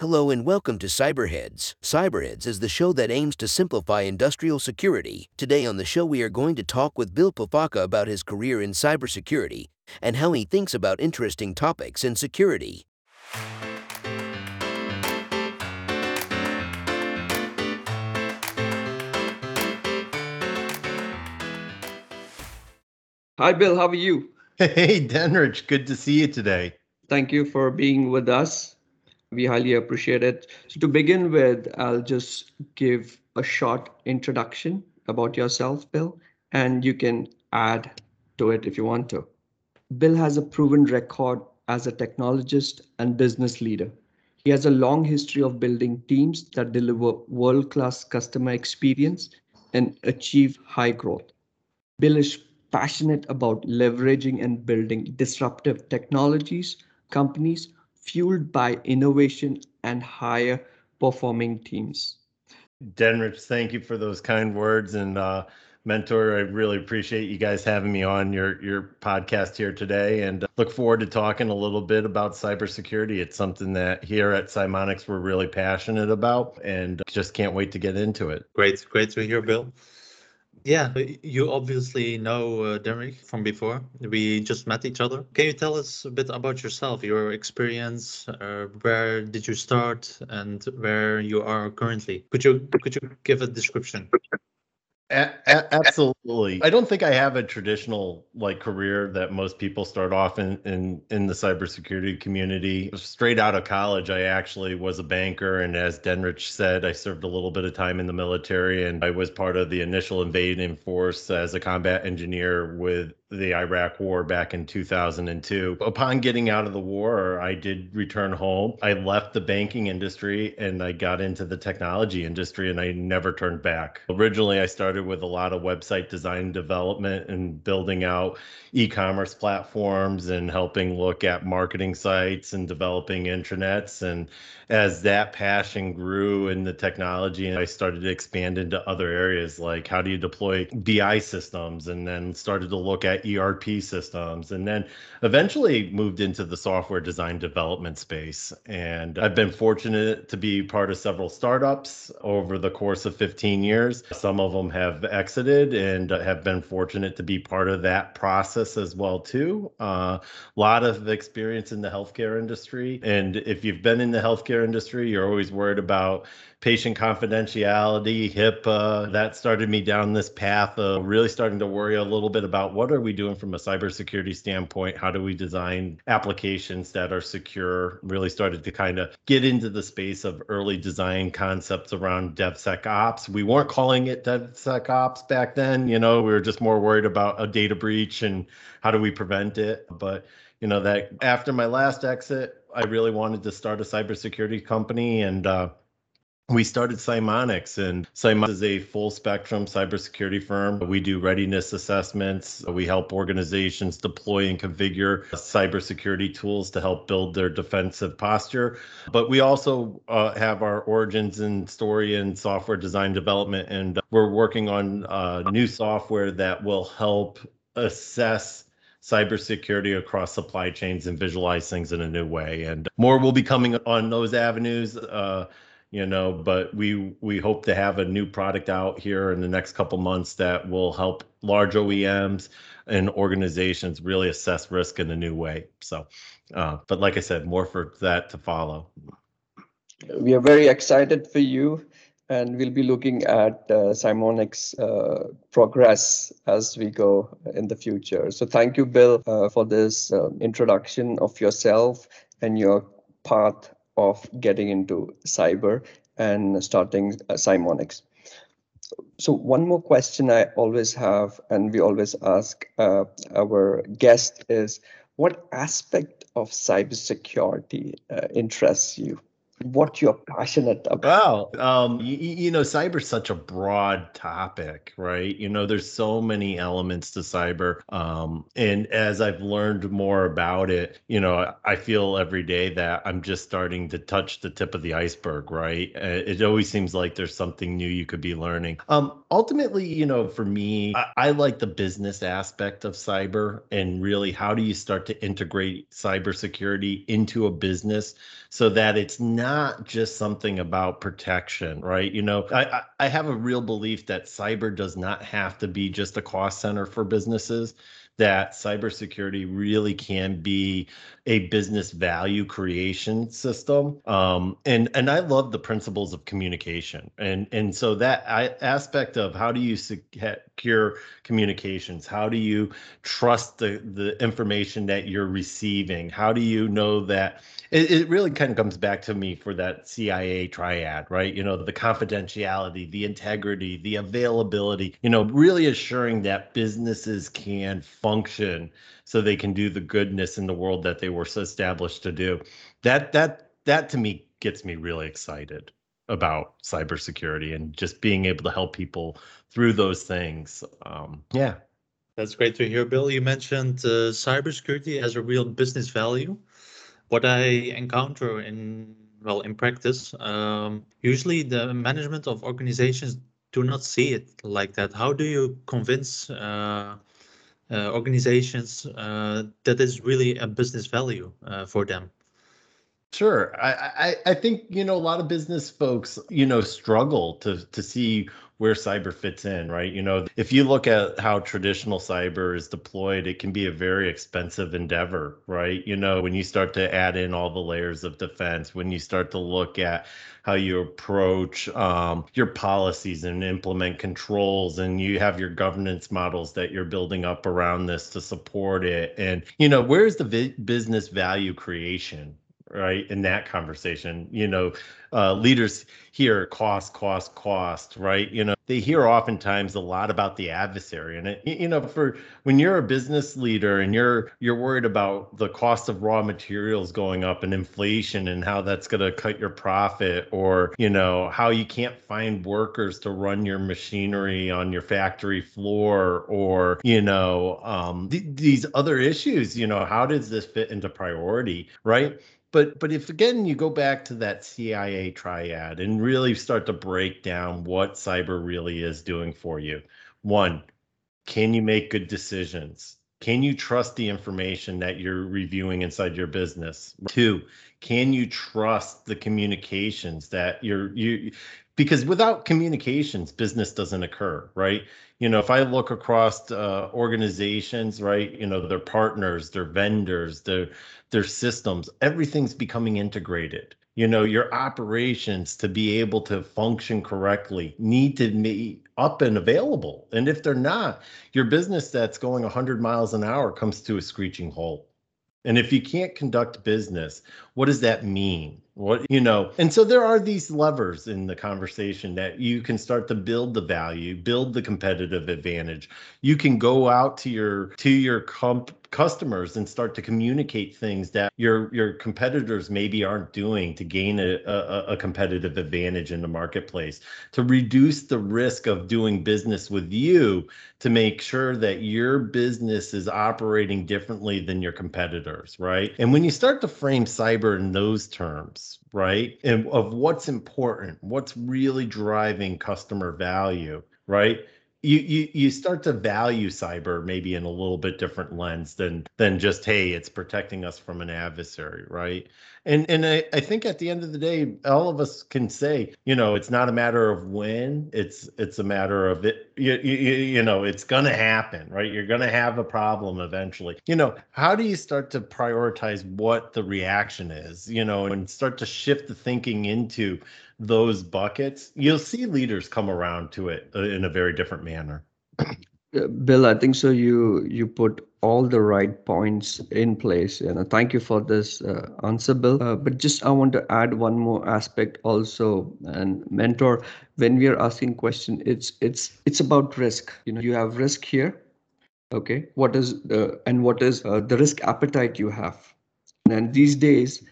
Hello and welcome to Cyberheads. Cyberheads is the show that aims to simplify industrial security. Today on the show, we are going to talk with Bill Palifka about his career in cybersecurity and how he thinks about interesting topics in security. Hi, Bill. How are you? Hey, Denrich. Good to see you today. Thank you for being with us. We highly appreciate it. So, to begin with, I'll just give a short introduction about yourself, Bill, and you can add to it if you want to. Bill has a proven record as a technologist and business leader. He has a long history of building teams that deliver world class customer experience and achieve high growth. Bill is passionate about leveraging and building disruptive technologies, companies fueled by innovation and higher performing teams. Denrich, thank you for those kind words. And uh, mentor, I really appreciate you guys having me on your your podcast here today, and look forward to talking a little bit about cybersecurity. It's something that here at Cymonix we're really passionate about, and just can't wait to get into it. Great, great to hear, Bill. Yeah, you obviously know uh, Derek from before. We just met each other. Can you tell us a bit about yourself, your experience? Uh, where did you start, and where you are currently? Could you could you give a description? A- a- absolutely. I don't think I have a traditional like career that most people start off in, in in the cybersecurity community. Straight out of college, I actually was a banker, and as Denrich said, I served a little bit of time in the military, and I was part of the initial invading force as a combat engineer with the Iraq War back in 2002. Upon getting out of the war, I did return home. I left the banking industry and I got into the technology industry, and I never turned back. Originally, I started with a lot of website design development and building out e-commerce platforms and helping look at marketing sites and developing intranets and as that passion grew in the technology and I started to expand into other areas like how do you deploy BI systems and then started to look at ERP systems and then eventually moved into the software design development space. And I've been fortunate to be part of several startups over the course of 15 years. Some of them have exited and have been fortunate to be part of that process as well too. A uh, lot of experience in the healthcare industry, and if you've been in the healthcare industry, you're always worried about patient confidentiality, HIPAA. That started me down this path of really starting to worry a little bit about what are we doing from a cybersecurity standpoint? How do we design applications that are secure? Really started to kind of get into the space of early design concepts around DevSecOps. We weren't calling it DevSecOps back then. You know, we were just more worried about a data breach and how do we prevent it. But you know that after my last exit, I really wanted to start a cybersecurity company and uh, we started Cymonix, and Cymonix is a full spectrum cybersecurity firm. We do readiness assessments. We help organizations deploy and configure cybersecurity tools to help build their defensive posture. But we also uh, have our origins in story and software design development, and we're working on uh, new software that will help assess cybersecurity across supply chains and visualize things in a new way. And more will be coming on those avenues. Uh, you know but we we hope to have a new product out here in the next couple months that will help large oems and organizations really assess risk in a new way so uh, but like i said more for that to follow we are very excited for you and we'll be looking at uh, Cymonix uh, progress as we go in the future. So thank you, Bill, uh, for this uh, introduction of yourself and your path of getting into cyber and starting uh, Cymonix. So one more question I always have, and we always ask uh, our guest is, what aspect of cybersecurity uh, interests you? What you're passionate about. Wow. Um, you, you know, cyber's such a broad topic, right? You know, there's so many elements to cyber. Um, and as I've learned more about it, you know, I feel every day that I'm just starting to touch the tip of the iceberg, right? Uh, it always seems like there's something new you could be learning. Um, ultimately, you know, for me, I, I like the business aspect of cyber and really how do you start to integrate cybersecurity into a business so that it's not not just something about protection, right? You know, I, I have a real belief that cyber does not have to be just a cost center for businesses that cybersecurity really can be a business value creation system. Um, and and I love the principles of communication, and and so that I, aspect of how do you secure communications, how do you trust the the information that you're receiving, how do you know that it, it really kind of comes back to me for that CIA triad, right? You know, the confidentiality, the integrity, the availability, you know, really assuring that businesses can function so they can do the goodness in the world that they were so established to do. That that that to me gets me really excited about cybersecurity and just being able to help people through those things. Um, yeah. That's great to hear, Bill. You mentioned uh, cybersecurity as a real business value what I encounter in well in practice, um, usually the management of organizations do not see it like that. How do you convince uh, uh, organizations uh, that is really a business value uh, for them? Sure. I, I, I think, you know, a lot of business folks, you know, struggle to to see where cyber fits in, right? You know, if you look at how traditional cyber is deployed, it can be a very expensive endeavor, right? You know, when you start to add in all the layers of defense, when you start to look at how you approach um, your policies and implement controls, and you have your governance models that you're building up around this to support it. And, you know, where's the vi- business value creation, right in that conversation you know uh, leaders hear cost cost cost right? You know they hear oftentimes a lot about the adversary and it, you know for when you're a business leader and you're you're worried about the cost of raw materials going up and inflation and how that's going to cut your profit or you know how you can't find workers to run your machinery on your factory floor or you know um, th- these other issues you know how does this fit into priority right but but if again you go back to that CIA triad and really start to break down what cyber really is doing for you. One, can you make good decisions? Can you trust the information that you're reviewing inside your business? Two, can you trust the communications that you're you because without communications business doesn't occur right you know if i look across uh, organizations right you know their partners their vendors their their systems everything's becoming integrated. You know your operations to be able to function correctly need to be up and available. And if they're not your business that's going 100 miles an hour comes to a screeching halt. And if you can't conduct business, what does that mean? What, you know, and so there are these levers in the conversation that you can start to build the value, build the competitive advantage. You can go out to your to your comp customers and start to communicate things that your your competitors maybe aren't doing to gain a, a, a, competitive advantage in the marketplace to reduce the risk of doing business with you to make sure that your business is operating differently than your competitors right and when you start to frame cyber in those terms right and of what's important what's really driving customer value right you, you you start to value cyber maybe in a little bit different lens than than just hey it's protecting us from an adversary right? And and I, I think at the end of the day all of us can say you know it's not a matter of when it's it's a matter of it you, you, you know it's gonna happen right? You're gonna have a problem eventually. You know how do you start to prioritize what the reaction is you know and start to shift the thinking into those buckets, you'll see leaders come around to it uh, in a very different manner. Uh, Bill, I think so. You you put all the right points in place, and thank you for this uh, answer, Bill. Uh, but just I want to add one more aspect also. And mentor, when we are asking question, it's it's it's about risk. You know, you have risk here. Okay, what is uh, and what is uh, the risk appetite you have? And these days,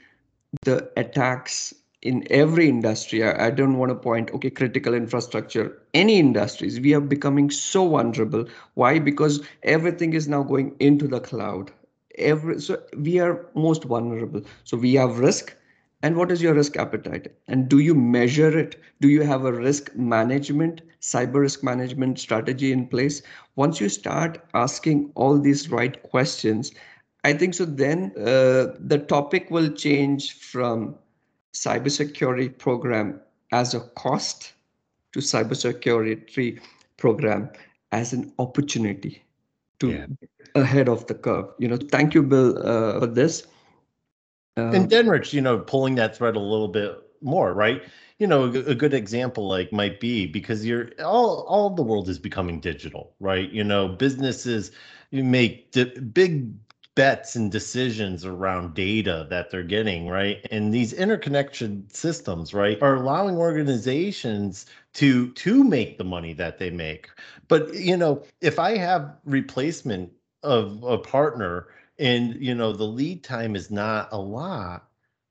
the attacks in every industry I, I, don't want to point okay critical infrastructure any industries we are becoming so vulnerable. Why? Because everything is now going into the cloud. Every so we are most vulnerable. So we have risk and what is your risk appetite? And do you measure it? Do you have a risk management cyber risk management strategy in place? Once you start asking all these right questions i think so then uh, the topic will change from cybersecurity program as a cost to cybersecurity program as an opportunity to yeah. ahead of the curve. You know, thank you, Bill, uh, for this. Um, and Denrich, you know, pulling that thread a little bit more, right? You know, a, a good example like might be because you're all all the world is becoming digital, right? You know, businesses you make di- big bets and decisions around data that they're getting, right? And these interconnected systems, right, are allowing organizations to to make the money that they make. But you know, if I have replacement of a partner and you know the lead time is not a lot,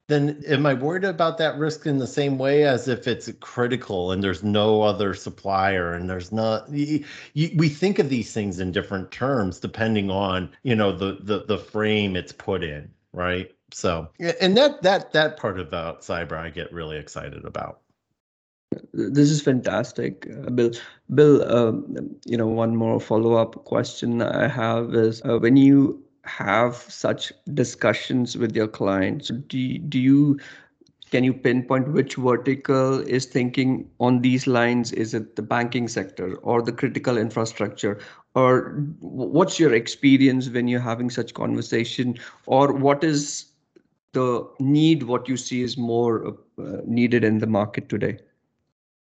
then am I worried about that risk in the same way as if it's critical and there's no other supplier and there's not we think of these things in different terms depending on you know the the the frame it's put in right? So and that that that part about cyber I get really excited about. This is fantastic. Uh, bill bill um, you know one more follow-up question i have is uh, when you have such discussions with your clients? Do, do you can you pinpoint which vertical is thinking on these lines? Is it the banking sector or the critical infrastructure? Or what's your experience when you're having such conversation? Or what is the need what you see is more uh, needed in the market today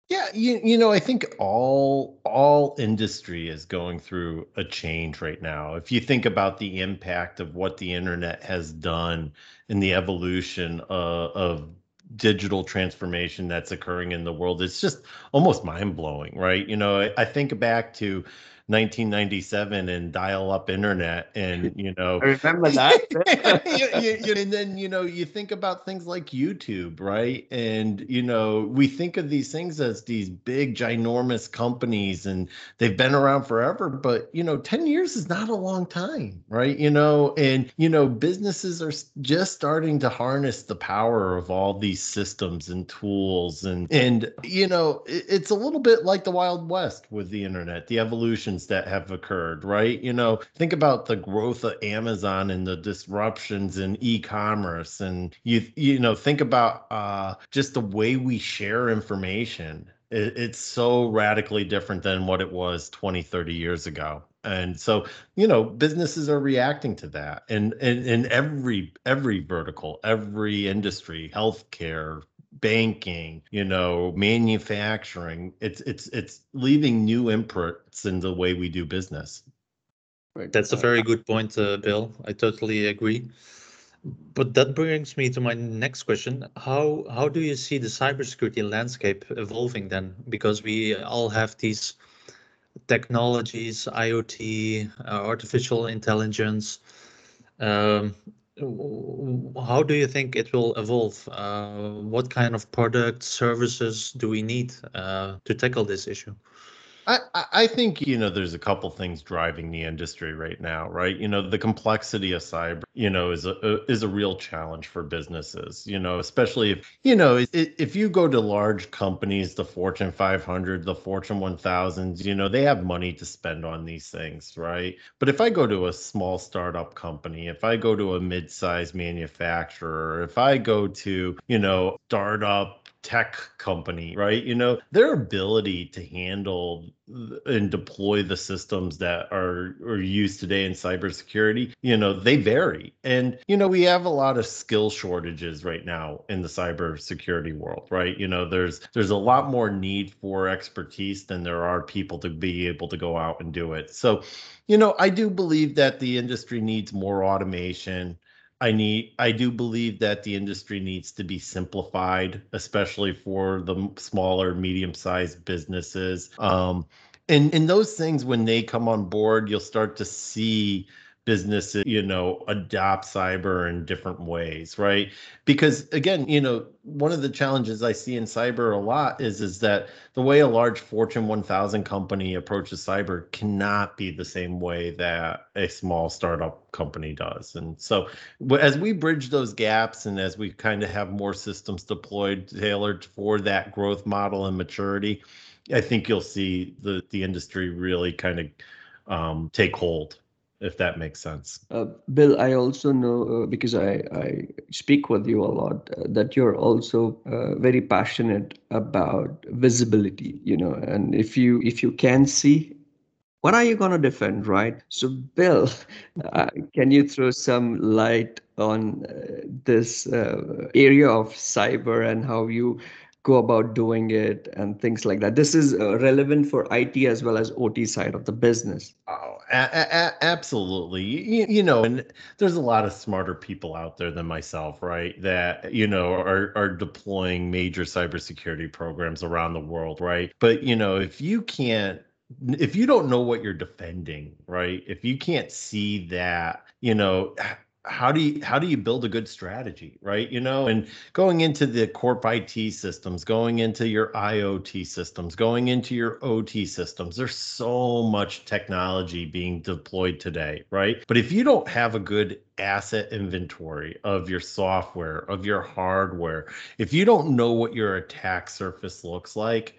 yeah, you, you know, I think all all industry is going through a change right now. If you think about the impact of what the internet has done in the evolution of, of digital transformation that's occurring in the world, it's just almost mind blowing, right? You know, I, I think back to 1997 and dial-up internet, and you know, I remember that. you, you, and then you know, you think about things like YouTube, right? And you know, we think of these things as these big, ginormous companies, and they've been around forever. But you know, 10 years is not a long time, right? You know, and you know, businesses are just starting to harness the power of all these systems and tools, and and you know, it, it's a little bit like the Wild West with the internet, the evolution that have occurred, right? You know, think about the growth of Amazon and the disruptions in e-commerce and you you know, think about uh just the way we share information. It, it's so radically different than what it was 20, 30 years ago and so you know businesses are reacting to that and in every every vertical every industry healthcare banking, you know, manufacturing. It's it's it's leaving new imprints in the way we do business. Right. That's a very good point, uh, Bill. I totally agree. But that brings me to my next question. How how do you see the cybersecurity landscape evolving then? Because we all have these technologies, IoT, uh, artificial intelligence. Um, how do you think it will evolve? Uh, what kind of products, services do we need uh, to tackle this issue? I, think you know there's a couple things driving the industry right now, right? You know the complexity of cyber, you know, is a is a real challenge for businesses. You know, especially if you know if you go to large companies, the Fortune 500, the Fortune 1000s, you know, they have money to spend on these things, right? But if I go to a small startup company, if I go to a mid-sized manufacturer, if I go to you know startup tech company, right? You know, their ability to handle and deploy the systems that are, are used today in cybersecurity, you know, they vary. And, you know, we have a lot of skill shortages right now in the cybersecurity world, right? You know, there's there's a lot more need for expertise than there are people to be able to go out and do it. So, you know, I do believe that the industry needs more automation I need I do believe that the industry needs to be simplified, especially for the smaller, medium-sized businesses. Um, and and those things when they come on board, you'll start to see businesses you know adopt cyber in different ways right? Because again you know one of the challenges i see in cyber a lot is is that the way a large fortune 1000 company approaches cyber cannot be the same way that a small startup company does. And so as we bridge those gaps and as we kind of have more systems deployed tailored for that growth model and maturity i think you'll see the the industry really kind of um, take hold if that makes sense. Uh, Bill, I also know uh, because I, I speak with you a lot uh, that you're also uh, very passionate about visibility. You know, and if you if you can see, what are you going to defend, right? So, Bill, uh, can you throw some light on uh, this area of cyber and how you go about doing it and things like that. This is uh, relevant for IT as well as OT side of the business. Oh, a- a- absolutely. You, you, know, and there's a lot of smarter people out there than myself, right? That, you know, are, are deploying major cybersecurity programs around the world, right? But, you know, if you can't if you don't know what you're defending, right? If you can't see that, you know, how do you how do you build a good strategy right? You know and going into the corp IT systems going into your IoT systems going into your OT systems there's so much technology being deployed today right? But if you don't have a good asset inventory of your software of your hardware if you don't know what your attack surface looks like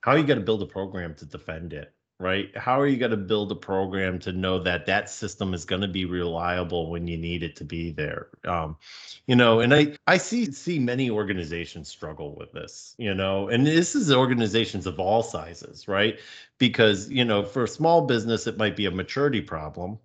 how are you going to build a program to defend it right? How are you going to build a program to know that that system is going to be reliable when you need it to be there? Um, you know, and I I see see many organizations struggle with this, you know, and this is organizations of all sizes, right? Because you know, for a small business, it might be a maturity problem.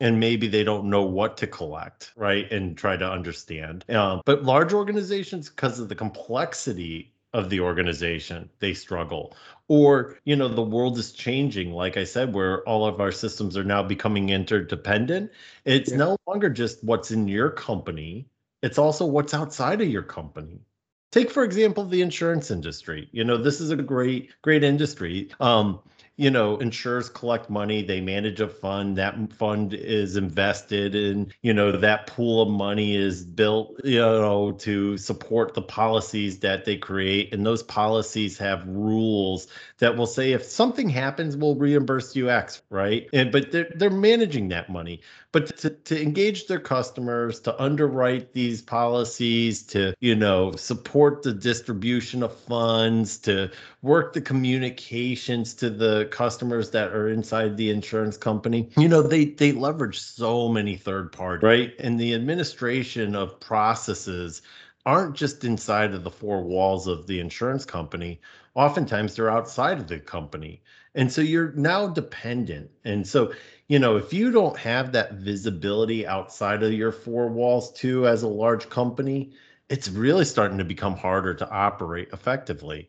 And maybe they don't know what to collect, right? And try to understand. Um, but large organizations, because of the complexity of the organization they struggle. Or you know the world is changing like i said where all of our systems are now becoming interdependent. It's yeah. no longer just what's in your company it's also what's outside of your company. Take for example the insurance industry. You know this is a great great industry. Um you know, insurers collect money, they manage a fund, that fund is invested in, you know, that pool of money is built, you know, to support the policies that they create. And those policies have rules that will say if something happens, we'll reimburse you X, right? And but they're they're managing that money. But to, to engage their customers, to underwrite these policies, to, you know, support the distribution of funds, to work the communications to the customers that are inside the insurance company. You know they they leverage so many third parties. Right. And the administration of processes aren't just inside of the four walls of the insurance company. Oftentimes they're outside of the company. And so you're now dependent. And so you know if you don't have that visibility outside of your four walls too as a large company it's really starting to become harder to operate effectively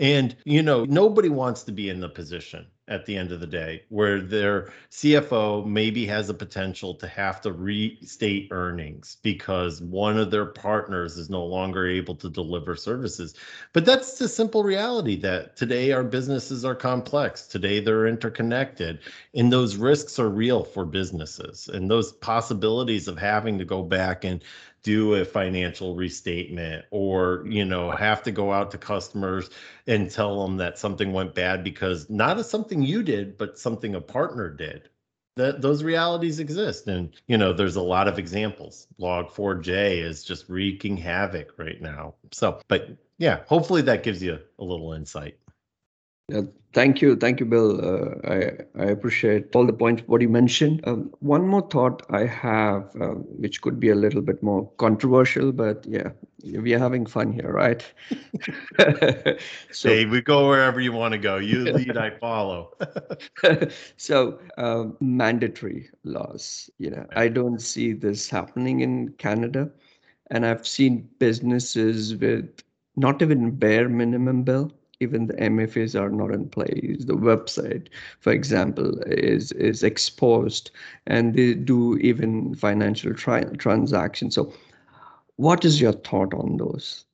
and, you know, nobody wants to be in the position at the end of the day where their CFO maybe has a potential to have to restate earnings because one of their partners is no longer able to deliver services. But that's the simple reality that today our businesses are complex. Today they're interconnected and those risks are real for businesses. And those possibilities of having to go back and do a financial restatement or you know have to go out to customers and tell them that something went bad because not as something you did but something a partner did. That those realities exist. And you know there's a lot of examples. Log4j is just wreaking havoc right now. So but yeah hopefully that gives you a little insight yeah, thank you, thank you, Bill. Uh, I I appreciate all the points what you mentioned. Um, one more thought I have, uh, which could be a little bit more controversial, but yeah, we are having fun here, right? so, hey, we go wherever you want to go. You lead, I follow. so um, mandatory laws. You know, I don't see this happening in Canada, and I've seen businesses with not even bare minimum bill even the MFAs are not in place. The website, for example, is is exposed, and they do even financial tri- transactions. So, what is your thought on those?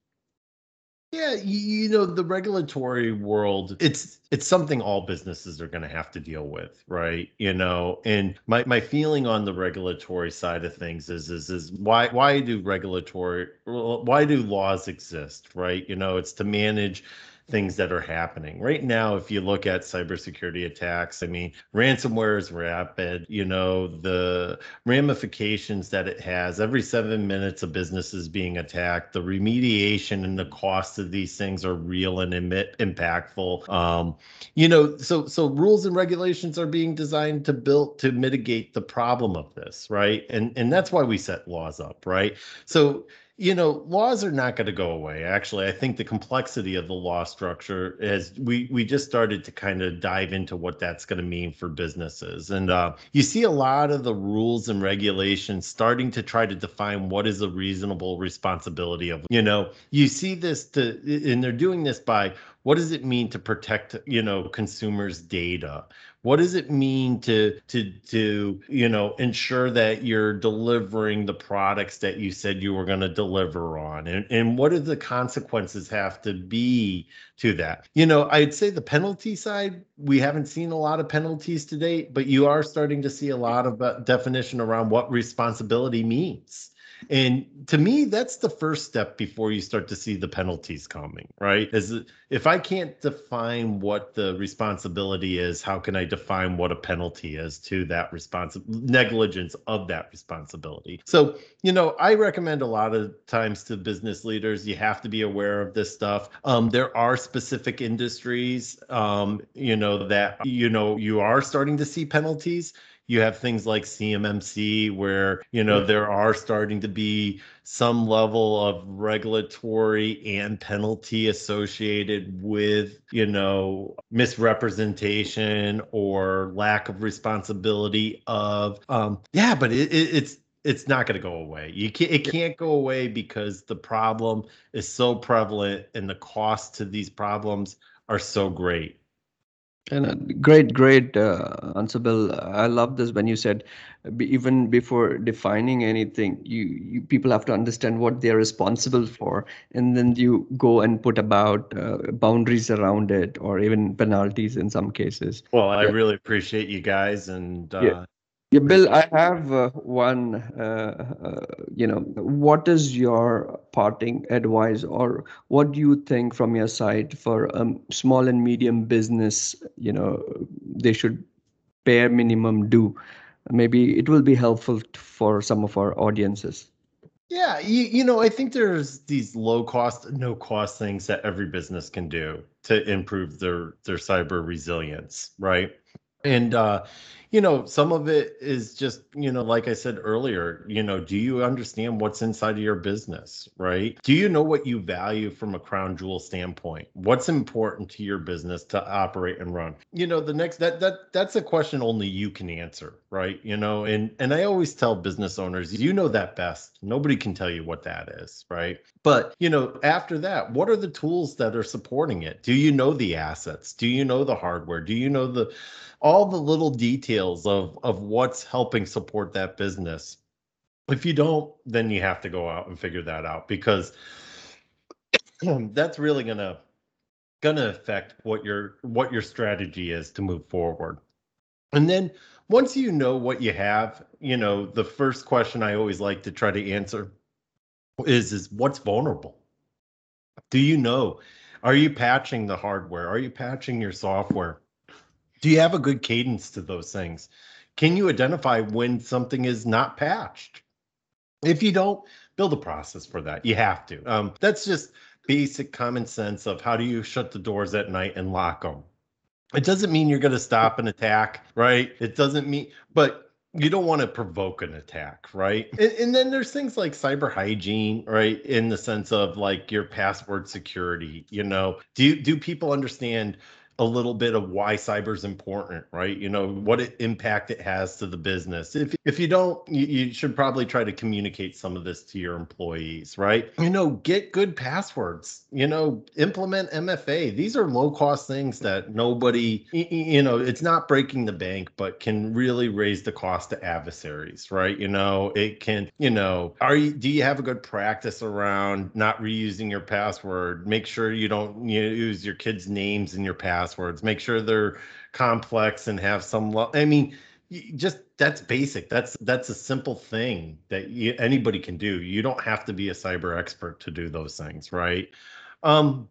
Yeah, you, know the regulatory world it's it's something all businesses are going to have to deal with, right? You know, and my my feeling on the regulatory side of things is is is why why do regulatory why do laws exist, right? You know, it's to manage things that are happening. Right now if you look at cybersecurity attacks i mean ransomware is rapid you know the ramifications that it has. Every seven minutes a business is being attacked. The remediation and the cost of these things are real and emit, impactful. Um, you know so so rules and regulations are being designed to build to mitigate the problem of this right? And and that's why we set laws up right? So you know laws are not going to go away. Actually i think the complexity of the law structure is we we just started to kind of dive into what that's going to mean for businesses. And uh, you see a lot of the rules and regulations starting to try to define what is a reasonable responsibility of you know you see this to and they're doing this by what does it mean to protect you know consumers data what does it mean to to to you know ensure that you're delivering the products that you said you were going to deliver on? And, and what do the consequences have to be to that? You know i'd say the penalty side we haven't seen a lot of penalties to date but you are starting to see a lot of uh, definition around what responsibility means and to me, that's the first step before you start to see the penalties coming, right? Is if I can't define what the responsibility is, how can I define what a penalty is to that response negligence of that responsibility? So, you know, I recommend a lot of times to business leaders, you have to be aware of this stuff. Um, there are specific industries, um, you know, that you know you are starting to see penalties you have things like CMMC where you know there are starting to be some level of regulatory and penalty associated with you know misrepresentation or lack of responsibility of um yeah but it, it, it's it's not going to go away. You can't, it can't go away because the problem is so prevalent and the cost to these problems are so great. And great, great uh, answer, Bill. I love this when you said even before defining anything, you, you people have to understand what they're responsible for, and then you go and put about uh, boundaries around it, or even penalties in some cases. Well, I yeah. really appreciate you guys, and uh, yeah. Yeah, Bill, I have uh, one. Uh, uh, you know, what is your parting advice, or what do you think from your side for um, small and medium business? You know, they should bare minimum do. Maybe it will be helpful for some of our audiences. Yeah, you, you know, I think there's these low cost, no cost things that every business can do to improve their their cyber resilience, right? And uh, you know, some of it is just, you know, like I said earlier, you know, do you understand what's inside of your business, right? Do you know what you value from a crown jewel standpoint? What's important to your business to operate and run? You know, the next that that that's a question only you can answer, right? You know, and and I always tell business owners, you know that best. Nobody can tell you what that is, right? But, you know, after that, what are the tools that are supporting it? Do you know the assets? Do you know the hardware? Do you know the all the little details of of what's helping support that business. If you don't, then you have to go out and figure that out because that's really gonna gonna affect what your what your strategy is to move forward. And then once you know what you have, you know, the first question I always like to try to answer is is what's vulnerable? Do you know? Are you patching the hardware? Are you patching your software? Do you have a good cadence to those things? Can you identify when something is not patched? If you don't, build a process for that. You have to. Um, that's just basic common sense of how do you shut the doors at night and lock them. It doesn't mean you're going to stop an attack, right? It doesn't mean, but you don't want to provoke an attack, right? And, and, then there's things like cyber hygiene, right? In the sense of like your password security, you know, do do people understand a little bit of why cyber is important, right? You know, what it, impact it has to the business. If, if you don't, you, you should probably try to communicate some of this to your employees, right? You know, get good passwords, you know, implement MFA. These are low cost things that nobody, you know, it's not breaking the bank, but can really raise the cost to adversaries, right? You know, it can, you know, are you, do you have a good practice around not reusing your password? Make sure you don't use your kids' names in your password passwords. Make sure they're complex and have some. Lo- I mean, just that's basic. That's that's a simple thing that you, anybody can do. You don't have to be a cyber expert to do those things, right? Um,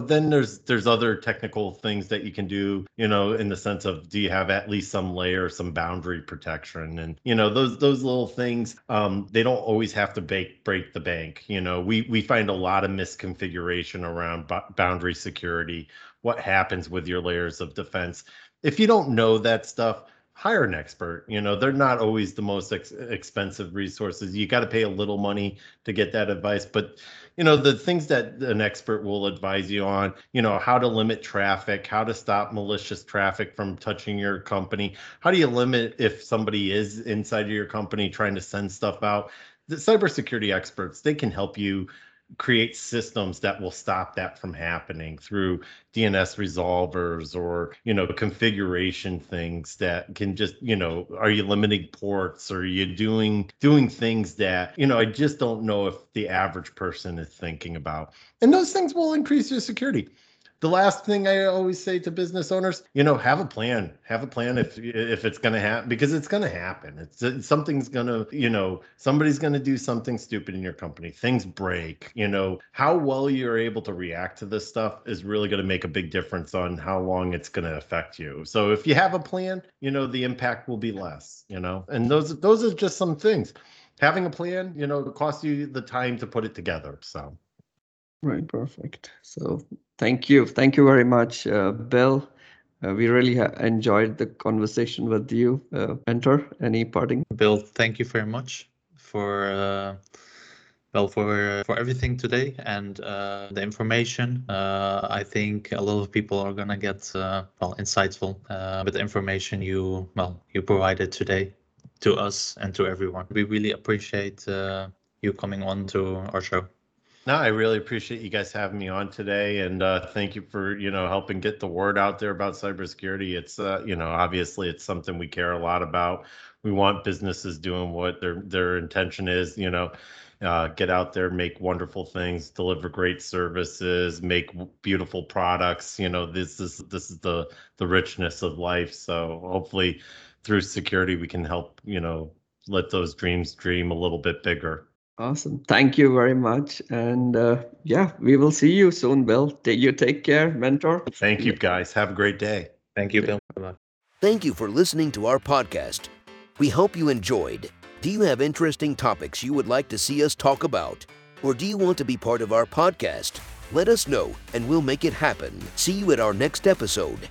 then there's there's other technical things that you can do you know in the sense of do you have at least some layer some boundary protection and you know those those little things um, they don't always have to break break the bank you know we we find a lot of misconfiguration around boundary security what happens with your layers of defense. If you don't know that stuff hire an expert. You know they're not always the most ex- expensive resources. You got to pay a little money to get that advice but you know the things that an expert will advise you on you know how to limit traffic how to stop malicious traffic from touching your company how do you limit if somebody is inside of your company trying to send stuff out? The cybersecurity experts they can help you create systems that will stop that from happening through DNS resolvers or you know configuration things that can just you know are you limiting ports? Or are you doing doing things that you know I just don't know if the average person is thinking about. And those things will increase your security the last thing I always say to business owners, you know, have a plan. Have a plan if if it's going to happen because it's going to happen. It's, it's something's going to, you know, somebody's going to do something stupid in your company. Things break. You know, how well you're able to react to this stuff is really going to make a big difference on how long it's going to affect you. So if you have a plan, you know, the impact will be less. You know, and those those are just some things. Having a plan, you know, it costs you the time to put it together. So. Right, perfect. So thank you. Thank you very much, uh, Bill. Uh, we really enjoyed the conversation with you. Uh, Mentor, any parting? Bill, thank you very much for uh, well for for everything today and uh, the information. Uh, I think a lot of people are gonna get uh, well insightful with the information you well you provided today to us and to everyone. We really appreciate you coming on to our show. No, I really appreciate you guys having me on today, and uh, thank you for you know helping get the word out there about cybersecurity. It's uh, you know obviously it's something we care a lot about. We want businesses doing what their their intention is. You know, uh, get out there, make wonderful things, deliver great services, make beautiful products. You know, this is this is the the richness of life. So hopefully, through security, we can help you know let those dreams dream a little bit bigger. Awesome. Thank you very much. And uh, yeah, we will see you soon, Bill. Take You take care, mentor. Thank you, guys. Have a great day. Thank you, Bill. Thank you for listening to our podcast. We hope you enjoyed. Do you have interesting topics you would like to see us talk about? Or do you want to be part of our podcast? Let us know and we'll make it happen. See you at our next episode.